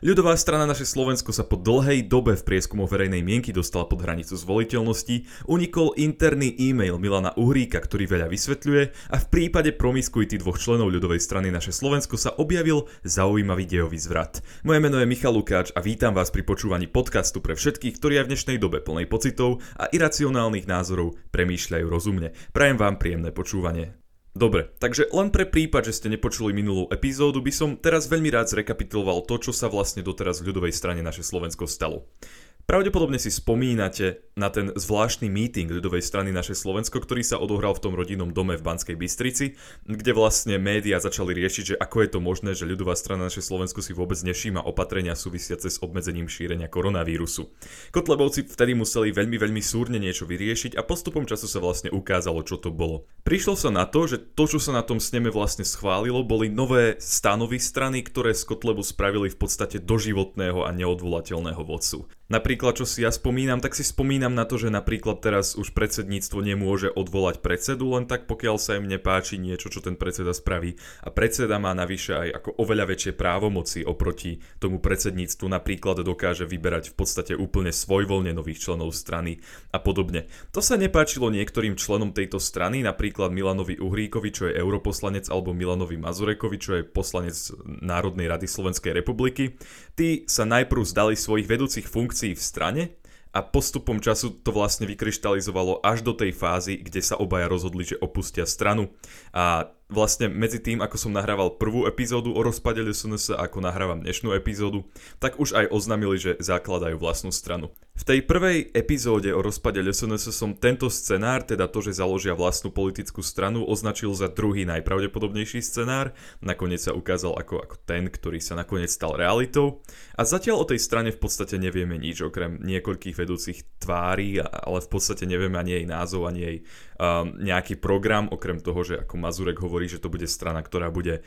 Ľudová strana naše Slovensko sa po dlhej dobe v prieskumu verejnej mienky dostala pod hranicu zvoliteľnosti, unikol interný e-mail Milana Uhríka, ktorý veľa vysvetľuje a v prípade promiskuity dvoch členov ľudovej strany naše Slovensko sa objavil zaujímavý dejový zvrat. Moje meno je Michal Lukáč a vítam vás pri počúvaní podcastu pre všetkých, ktorí aj v dnešnej dobe plnej pocitov a iracionálnych názorov premýšľajú rozumne. Prajem vám príjemné počúvanie. Dobre, takže len pre prípad, že ste nepočuli minulú epizódu, by som teraz veľmi rád zrekapituloval to, čo sa vlastne doteraz v ľudovej strane naše Slovensko stalo. Pravdepodobne si spomínate na ten zvláštny meeting ľudovej strany naše Slovensko, ktorý sa odohral v tom rodinnom dome v Banskej Bystrici, kde vlastne médiá začali riešiť, že ako je to možné, že ľudová strana naše Slovensko si vôbec nešíma opatrenia súvisiace s obmedzením šírenia koronavírusu. Kotlebovci vtedy museli veľmi, veľmi súrne niečo vyriešiť a postupom času sa vlastne ukázalo, čo to bolo. Prišlo sa na to, že to, čo sa na tom sneme vlastne schválilo, boli nové stanovy strany, ktoré z Kotlebu spravili v podstate doživotného a neodvolateľného vodcu. Napríklad, čo si ja spomínam, tak si spomínam na to, že napríklad teraz už predsedníctvo nemôže odvolať predsedu, len tak pokiaľ sa im nepáči niečo, čo ten predseda spraví. A predseda má navyše aj ako oveľa väčšie právomoci oproti tomu predsedníctvu, napríklad dokáže vyberať v podstate úplne svojvoľne nových členov strany a podobne. To sa nepáčilo niektorým členom tejto strany, napríklad Milanovi Uhríkovi, čo je europoslanec, alebo Milanovi Mazurekovi, čo je poslanec Národnej rady Slovenskej republiky. Tí sa najprv zdali svojich vedúcich funkcií v strane a postupom času to vlastne vykryštalizovalo až do tej fázy, kde sa obaja rozhodli, že opustia stranu. A vlastne medzi tým, ako som nahrával prvú epizódu o rozpade SNS a ako nahrávam dnešnú epizódu, tak už aj oznámili, že zakladajú vlastnú stranu. V tej prvej epizóde o rozpade SNS som tento scenár, teda to, že založia vlastnú politickú stranu, označil za druhý najpravdepodobnejší scenár. Nakoniec sa ukázal ako, ako ten, ktorý sa nakoniec stal realitou. A zatiaľ o tej strane v podstate nevieme nič, okrem niekoľkých vedúcich tvári, ale v podstate nevieme ani jej názov, ani jej um, nejaký program, okrem toho, že ako Mazurek hovorí, že to bude strana, ktorá bude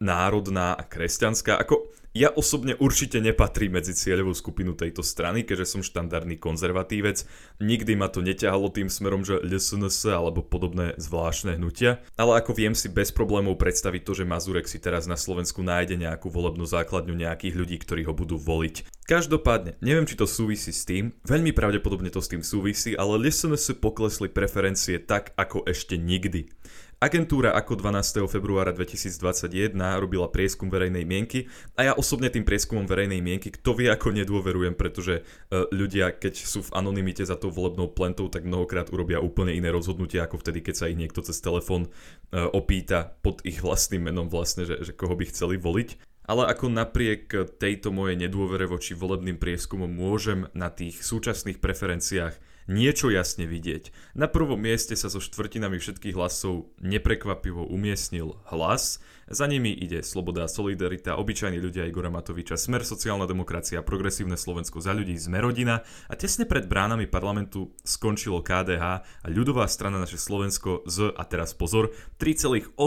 národná a kresťanská. Ako ja osobne určite nepatrím medzi cieľovú skupinu tejto strany, keďže som štandardný konzervatívec. Nikdy ma to neťahalo tým smerom, že LSNS alebo podobné zvláštne hnutia. Ale ako viem si bez problémov predstaviť to, že Mazurek si teraz na Slovensku nájde nejakú volebnú základňu nejakých ľudí, ktorí ho budú voliť. Každopádne, neviem či to súvisí s tým, veľmi pravdepodobne to s tým súvisí, ale LSNS poklesli preferencie tak ako ešte nikdy. Agentúra ako 12. februára 2021 robila prieskum verejnej mienky a ja osobne tým prieskumom verejnej mienky, kto vie ako nedôverujem, pretože uh, ľudia, keď sú v anonimite za tou volebnou plentou, tak mnohokrát urobia úplne iné rozhodnutia ako vtedy, keď sa ich niekto cez telefón uh, opýta pod ich vlastným menom vlastne, že, že koho by chceli voliť. Ale ako napriek tejto mojej nedôvere voči volebným prieskumom môžem na tých súčasných preferenciách niečo jasne vidieť. Na prvom mieste sa so štvrtinami všetkých hlasov neprekvapivo umiestnil hlas, za nimi ide Sloboda a Solidarita, obyčajní ľudia Igora Matoviča, Smer, sociálna demokracia, progresívne Slovensko za ľudí, sme rodina a tesne pred bránami parlamentu skončilo KDH a ľudová strana naše Slovensko z, a teraz pozor, 3,8%.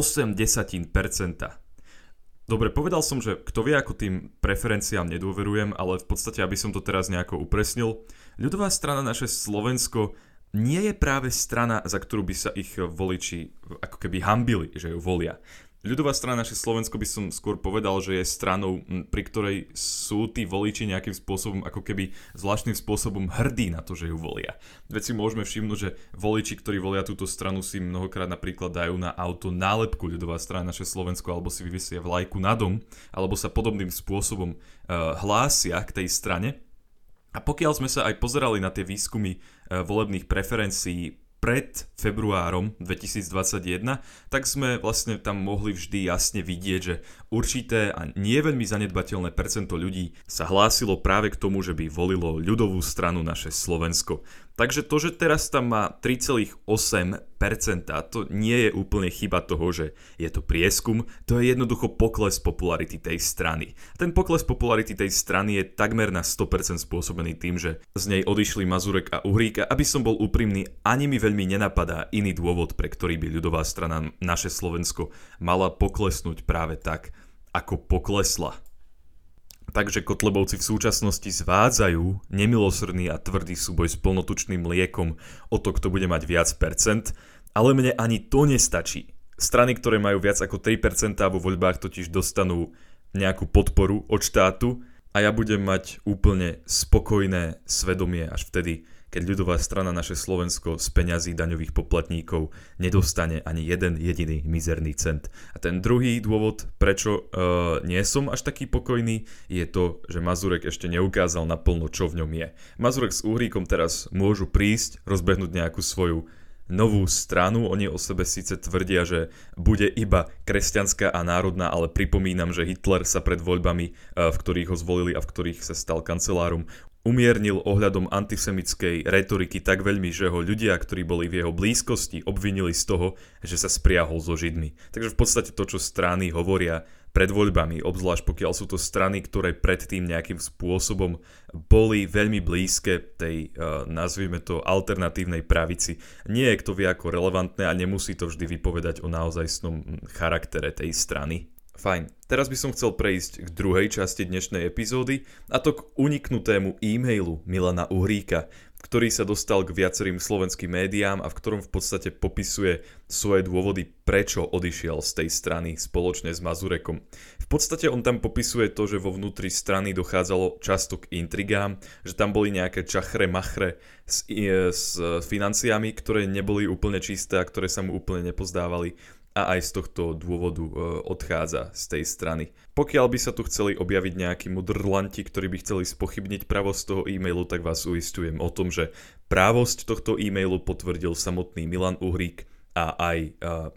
Dobre, povedal som, že kto vie, ako tým preferenciám nedôverujem, ale v podstate, aby som to teraz nejako upresnil, ľudová strana naše Slovensko nie je práve strana, za ktorú by sa ich voliči ako keby hambili, že ju volia. Ľudová strana naše Slovensko by som skôr povedal, že je stranou, pri ktorej sú tí voliči nejakým spôsobom, ako keby zvláštnym spôsobom hrdí na to, že ju volia. Veď si môžeme všimnúť, že voliči, ktorí volia túto stranu, si mnohokrát napríklad dajú na auto nálepku ľudová strana naše Slovensko, alebo si vyviesia vlajku na dom, alebo sa podobným spôsobom uh, hlásia k tej strane. A pokiaľ sme sa aj pozerali na tie výskumy uh, volebných preferencií pred februárom 2021, tak sme vlastne tam mohli vždy jasne vidieť, že určité a nie veľmi zanedbateľné percento ľudí sa hlásilo práve k tomu, že by volilo ľudovú stranu naše Slovensko. Takže to, že teraz tam má 3,8%, to nie je úplne chyba toho, že je to prieskum, to je jednoducho pokles popularity tej strany. Ten pokles popularity tej strany je takmer na 100% spôsobený tým, že z nej odišli Mazurek a Uhríka. Aby som bol úprimný, ani mi veľmi nenapadá iný dôvod, pre ktorý by ľudová strana naše Slovensko mala poklesnúť práve tak, ako poklesla. Takže Kotlebovci v súčasnosti zvádzajú nemilosrdný a tvrdý súboj s plnotučným liekom o to, kto bude mať viac percent, ale mne ani to nestačí. Strany, ktoré majú viac ako 3% vo voľbách totiž dostanú nejakú podporu od štátu a ja budem mať úplne spokojné svedomie až vtedy, keď ľudová strana naše Slovensko z peňazí daňových poplatníkov nedostane ani jeden jediný mizerný cent. A ten druhý dôvod, prečo uh, nie som až taký pokojný, je to, že Mazurek ešte neukázal naplno, čo v ňom je. Mazurek s Uhríkom teraz môžu prísť, rozbehnúť nejakú svoju novú stranu. Oni o sebe síce tvrdia, že bude iba kresťanská a národná, ale pripomínam, že Hitler sa pred voľbami, eh, v ktorých ho zvolili a v ktorých sa stal kancelárom, umiernil ohľadom antisemickej retoriky tak veľmi, že ho ľudia, ktorí boli v jeho blízkosti, obvinili z toho, že sa spriahol so Židmi. Takže v podstate to, čo strany hovoria pred voľbami, obzvlášť pokiaľ sú to strany, ktoré predtým nejakým spôsobom boli veľmi blízke tej, uh, nazvime to, alternatívnej pravici. Nie je kto vie ako relevantné a nemusí to vždy vypovedať o naozajstnom charaktere tej strany. Fajn, teraz by som chcel prejsť k druhej časti dnešnej epizódy, a to k uniknutému e-mailu Milana Uhríka, ktorý sa dostal k viacerým slovenským médiám a v ktorom v podstate popisuje svoje dôvody, prečo odišiel z tej strany spoločne s Mazurekom. V podstate on tam popisuje to, že vo vnútri strany dochádzalo často k intrigám, že tam boli nejaké čachre machre s, s financiami, ktoré neboli úplne čisté a ktoré sa mu úplne nepozdávali a aj z tohto dôvodu e, odchádza z tej strany. Pokiaľ by sa tu chceli objaviť nejakí mudrlanti, ktorí by chceli spochybniť pravosť toho e-mailu, tak vás uistujem o tom, že právosť tohto e-mailu potvrdil samotný Milan Uhrík a aj e,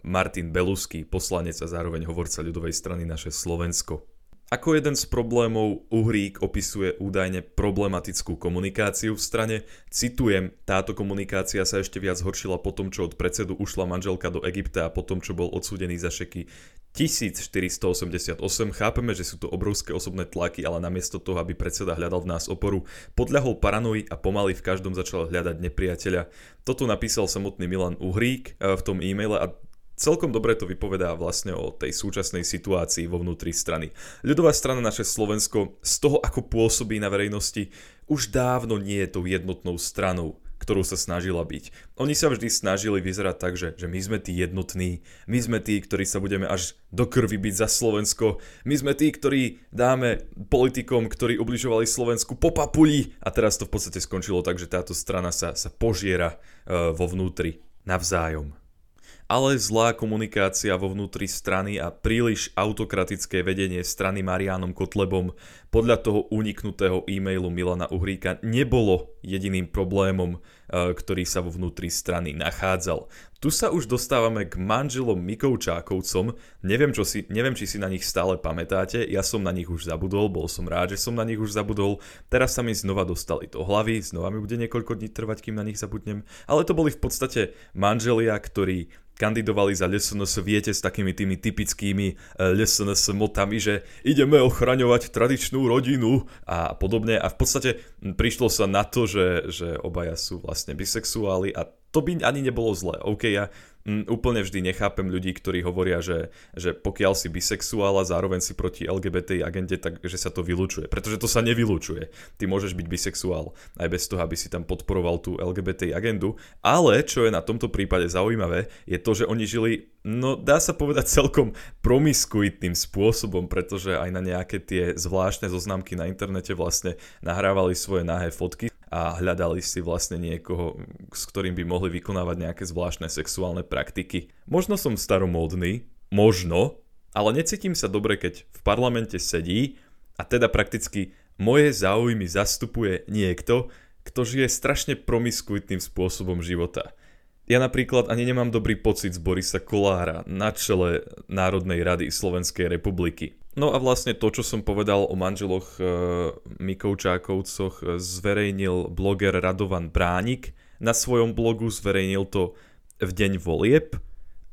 Martin Belusky, poslanec a zároveň hovorca ľudovej strany naše Slovensko. Ako jeden z problémov Uhrík opisuje údajne problematickú komunikáciu v strane. Citujem, táto komunikácia sa ešte viac horšila po tom, čo od predsedu ušla manželka do Egypta a po tom, čo bol odsúdený za šeky 1488. Chápeme, že sú to obrovské osobné tlaky, ale namiesto toho, aby predseda hľadal v nás oporu, podľahol paranoji a pomaly v každom začal hľadať nepriateľa. Toto napísal samotný Milan Uhrík eh, v tom e-maile a Celkom dobre to vypovedá vlastne o tej súčasnej situácii vo vnútri strany. Ľudová strana naše Slovensko z toho, ako pôsobí na verejnosti, už dávno nie je tou jednotnou stranou, ktorú sa snažila byť. Oni sa vždy snažili vyzerať tak, že, že my sme tí jednotní, my sme tí, ktorí sa budeme až do krvi byť za Slovensko, my sme tí, ktorí dáme politikom, ktorí ubližovali Slovensku po papuli a teraz to v podstate skončilo tak, že táto strana sa, sa požiera uh, vo vnútri navzájom ale zlá komunikácia vo vnútri strany a príliš autokratické vedenie strany Marianom Kotlebom podľa toho uniknutého e-mailu Milana Uhríka nebolo jediným problémom, e, ktorý sa vo vnútri strany nachádzal. Tu sa už dostávame k manželom Mikovčákovcom, neviem, čo si, neviem, či si na nich stále pamätáte, ja som na nich už zabudol, bol som rád, že som na nich už zabudol, teraz sa mi znova dostali do hlavy, znova mi bude niekoľko dní trvať, kým na nich zabudnem, ale to boli v podstate manželia, ktorí kandidovali za LSNS, viete, s takými tými typickými LSNS motami, že ideme ochraňovať tradičnú rodinu a podobne a v podstate prišlo sa na to, že, že obaja sú vlastne bisexuáli a to by ani nebolo zlé. OK, ja m, úplne vždy nechápem ľudí, ktorí hovoria, že, že pokiaľ si bisexuál a zároveň si proti LGBT agende, tak že sa to vylúčuje. Pretože to sa nevylučuje. Ty môžeš byť bisexuál aj bez toho, aby si tam podporoval tú LGBT agendu. Ale čo je na tomto prípade zaujímavé, je to, že oni žili, no dá sa povedať celkom promiskuitným spôsobom, pretože aj na nejaké tie zvláštne zoznamky na internete vlastne nahrávali svoje nahé fotky a hľadali si vlastne niekoho, s ktorým by mohli vykonávať nejaké zvláštne sexuálne praktiky. Možno som staromódny, možno, ale necítim sa dobre, keď v parlamente sedí a teda prakticky moje záujmy zastupuje niekto, kto žije strašne promiskuitným spôsobom života. Ja napríklad ani nemám dobrý pocit z Borisa Kolára na čele Národnej rady Slovenskej republiky. No a vlastne to, čo som povedal o manželoch e, Mikovčákovcoch, e, zverejnil bloger Radovan Bránik. Na svojom blogu zverejnil to v deň volieb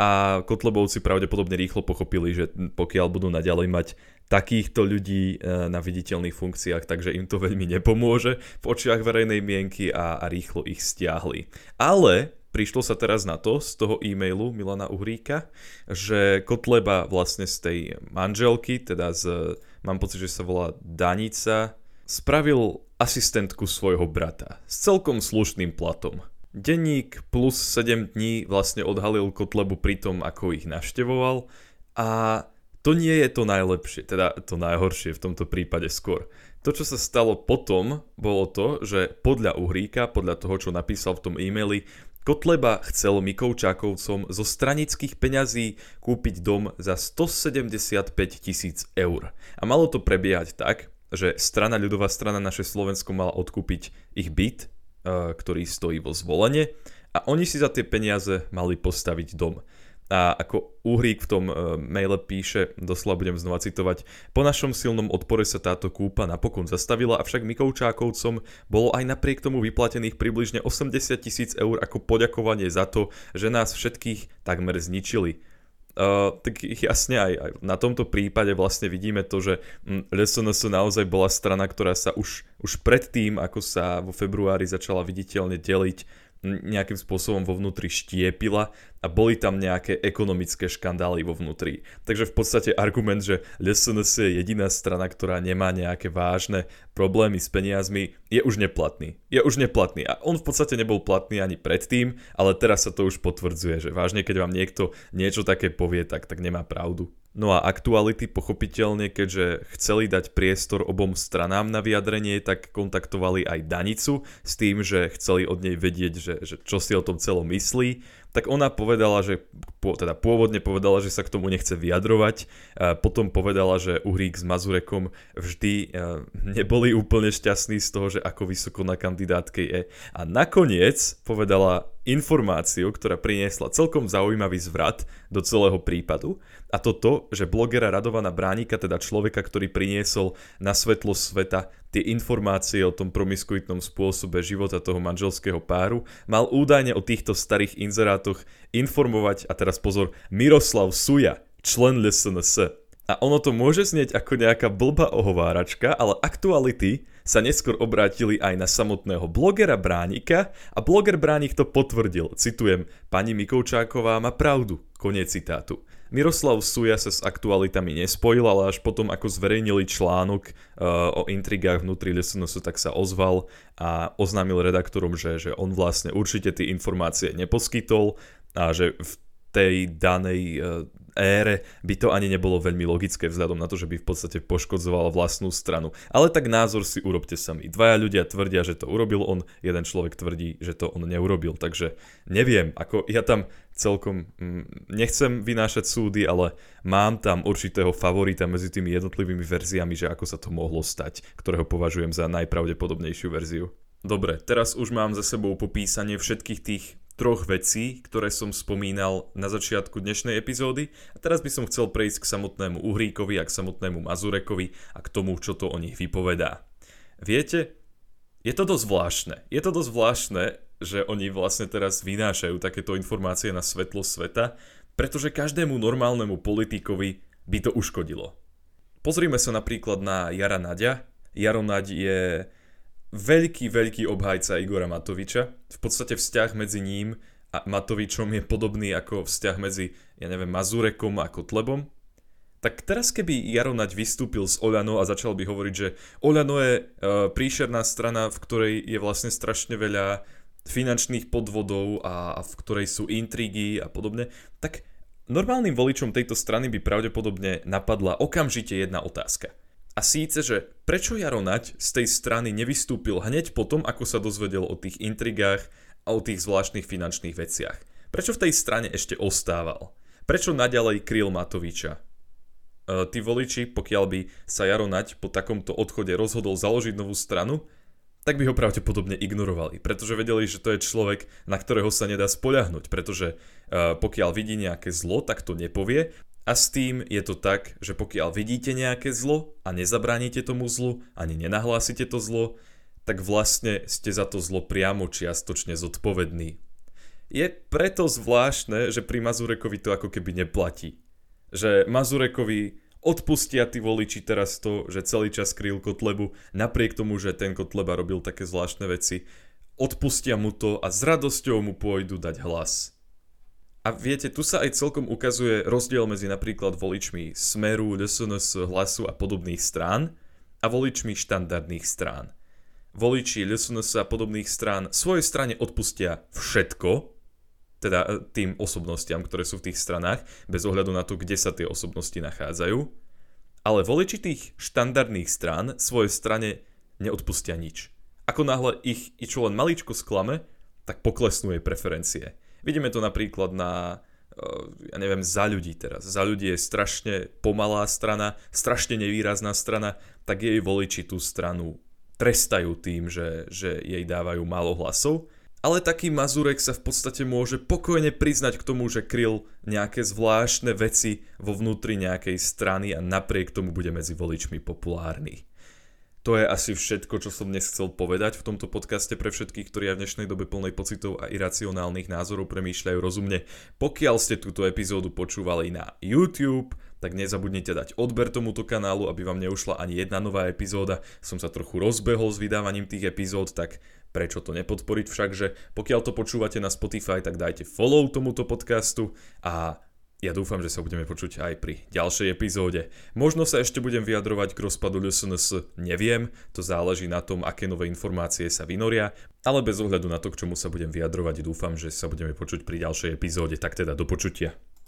a Kotlebovci pravdepodobne rýchlo pochopili, že pokiaľ budú naďalej mať takýchto ľudí e, na viditeľných funkciách, takže im to veľmi nepomôže v očiach verejnej mienky a, a rýchlo ich stiahli. Ale prišlo sa teraz na to z toho e-mailu Milana Uhríka, že Kotleba vlastne z tej manželky, teda z, mám pocit, že sa volá Danica, spravil asistentku svojho brata s celkom slušným platom. Denník plus 7 dní vlastne odhalil Kotlebu pri tom, ako ich navštevoval a to nie je to najlepšie, teda to najhoršie v tomto prípade skôr. To, čo sa stalo potom, bolo to, že podľa Uhríka, podľa toho, čo napísal v tom e-maili, Kotleba chcel Mikovčákovcom zo stranických peňazí kúpiť dom za 175 tisíc eur. A malo to prebiehať tak, že strana ľudová strana naše Slovensko mala odkúpiť ich byt, eh, ktorý stojí vo zvolenie a oni si za tie peniaze mali postaviť dom. A ako Uhrík v tom uh, maile píše, doslova budem znova citovať, po našom silnom odpore sa táto kúpa napokon zastavila, avšak Mikovčákovcom bolo aj napriek tomu vyplatených približne 80 tisíc eur ako poďakovanie za to, že nás všetkých takmer zničili. Uh, tak jasne aj, aj na tomto prípade vlastne vidíme to, že LSNS naozaj bola strana, ktorá sa už, už predtým, ako sa vo februári začala viditeľne deliť nejakým spôsobom vo vnútri štiepila a boli tam nejaké ekonomické škandály vo vnútri. Takže v podstate argument, že LSNS je jediná strana, ktorá nemá nejaké vážne problémy s peniazmi, je už neplatný. Je už neplatný a on v podstate nebol platný ani predtým, ale teraz sa to už potvrdzuje, že vážne keď vám niekto niečo také povie, tak, tak nemá pravdu. No a aktuality pochopiteľne, keďže chceli dať priestor obom stranám na vyjadrenie, tak kontaktovali aj Danicu s tým, že chceli od nej vedieť, že, že čo si o tom celom myslí tak ona povedala, že teda pôvodne povedala, že sa k tomu nechce vyjadrovať, potom povedala, že Uhrík s Mazurekom vždy neboli úplne šťastní z toho, že ako vysoko na kandidátke je. A nakoniec povedala informáciu, ktorá priniesla celkom zaujímavý zvrat do celého prípadu a to to, že blogera Radovana Bránika, teda človeka, ktorý priniesol na svetlo sveta tie informácie o tom promiskuitnom spôsobe života toho manželského páru, mal údajne o týchto starých inzerátoch informovať, a teraz pozor, Miroslav Suja, člen LSNS. A ono to môže znieť ako nejaká blbá ohováračka, ale aktuality sa neskôr obrátili aj na samotného blogera Bránika a bloger Bránik to potvrdil. Citujem, pani Mikovčáková má pravdu. Koniec citátu. Miroslav Suja sa s aktualitami nespojil, ale až potom, ako zverejnili článok uh, o intrigách vnútri SNS, tak sa ozval a oznámil redaktorom, že, že on vlastne určite tie informácie neposkytol a že v tej danej uh, ére by to ani nebolo veľmi logické vzhľadom na to, že by v podstate poškodzoval vlastnú stranu. Ale tak názor si urobte sami. Dvaja ľudia tvrdia, že to urobil on, jeden človek tvrdí, že to on neurobil. Takže neviem, ako ja tam celkom mm, nechcem vynášať súdy, ale mám tam určitého favorita medzi tými jednotlivými verziami, že ako sa to mohlo stať, ktorého považujem za najpravdepodobnejšiu verziu. Dobre, teraz už mám za sebou popísanie všetkých tých troch vecí, ktoré som spomínal na začiatku dnešnej epizódy a teraz by som chcel prejsť k samotnému Uhríkovi a k samotnému Mazurekovi a k tomu, čo to o nich vypovedá. Viete, je to dosť zvláštne. Je to dosť zvláštne, že oni vlastne teraz vynášajú takéto informácie na svetlo sveta, pretože každému normálnemu politikovi by to uškodilo. Pozrime sa napríklad na Jara Nadia. Jaro Naď je veľký, veľký obhajca Igora Matoviča. V podstate vzťah medzi ním a Matovičom je podobný ako vzťah medzi, ja neviem, Mazurekom a Kotlebom. Tak teraz keby Jaro Naď vystúpil z Oľano a začal by hovoriť, že Oľano je uh, príšerná strana, v ktorej je vlastne strašne veľa finančných podvodov a, a v ktorej sú intrigy a podobne, tak normálnym voličom tejto strany by pravdepodobne napadla okamžite jedna otázka – a síce, že prečo Jaro Nať z tej strany nevystúpil hneď potom, ako sa dozvedel o tých intrigách a o tých zvláštnych finančných veciach? Prečo v tej strane ešte ostával? Prečo naďalej kryl Matoviča? E, tí voliči, pokiaľ by sa Jaro Nať po takomto odchode rozhodol založiť novú stranu, tak by ho pravdepodobne ignorovali, pretože vedeli, že to je človek, na ktorého sa nedá spoľahnúť, pretože uh, pokiaľ vidí nejaké zlo, tak to nepovie a s tým je to tak, že pokiaľ vidíte nejaké zlo a nezabránite tomu zlu, ani nenahlásite to zlo, tak vlastne ste za to zlo priamo čiastočne zodpovední. Je preto zvláštne, že pri Mazurekovi to ako keby neplatí. Že Mazurekovi odpustia tí voliči teraz to, že celý čas kryl Kotlebu, napriek tomu, že ten Kotleba robil také zvláštne veci, odpustia mu to a s radosťou mu pôjdu dať hlas. A viete, tu sa aj celkom ukazuje rozdiel medzi napríklad voličmi Smeru, LSNS, Hlasu a podobných strán a voličmi štandardných strán. Voliči LSNS a podobných strán svojej strane odpustia všetko, teda e, tým osobnostiam, ktoré sú v tých stranách, bez ohľadu na to, kde sa tie osobnosti nachádzajú. Ale voliči tých štandardných strán svojej strane neodpustia nič. Ako náhle ich i čo len maličko sklame, tak poklesnú jej preferencie. Vidíme to napríklad na ja neviem, za ľudí teraz. Za ľudí je strašne pomalá strana, strašne nevýrazná strana, tak jej voliči tú stranu trestajú tým, že, že jej dávajú málo hlasov. Ale taký Mazurek sa v podstate môže pokojne priznať k tomu, že kryl nejaké zvláštne veci vo vnútri nejakej strany a napriek tomu bude medzi voličmi populárny. To je asi všetko, čo som dnes chcel povedať v tomto podcaste pre všetkých, ktorí v dnešnej dobe plnej pocitov a iracionálnych názorov premýšľajú rozumne. Pokiaľ ste túto epizódu počúvali na YouTube, tak nezabudnite dať odber tomuto kanálu, aby vám neušla ani jedna nová epizóda. Som sa trochu rozbehol s vydávaním tých epizód, tak prečo to nepodporiť všakže. Pokiaľ to počúvate na Spotify, tak dajte follow tomuto podcastu a ja dúfam, že sa budeme počuť aj pri ďalšej epizóde. Možno sa ešte budem vyjadrovať k rozpadu LSNS, neviem, to záleží na tom, aké nové informácie sa vynoria, ale bez ohľadu na to, k čomu sa budem vyjadrovať, dúfam, že sa budeme počuť pri ďalšej epizóde, tak teda do počutia.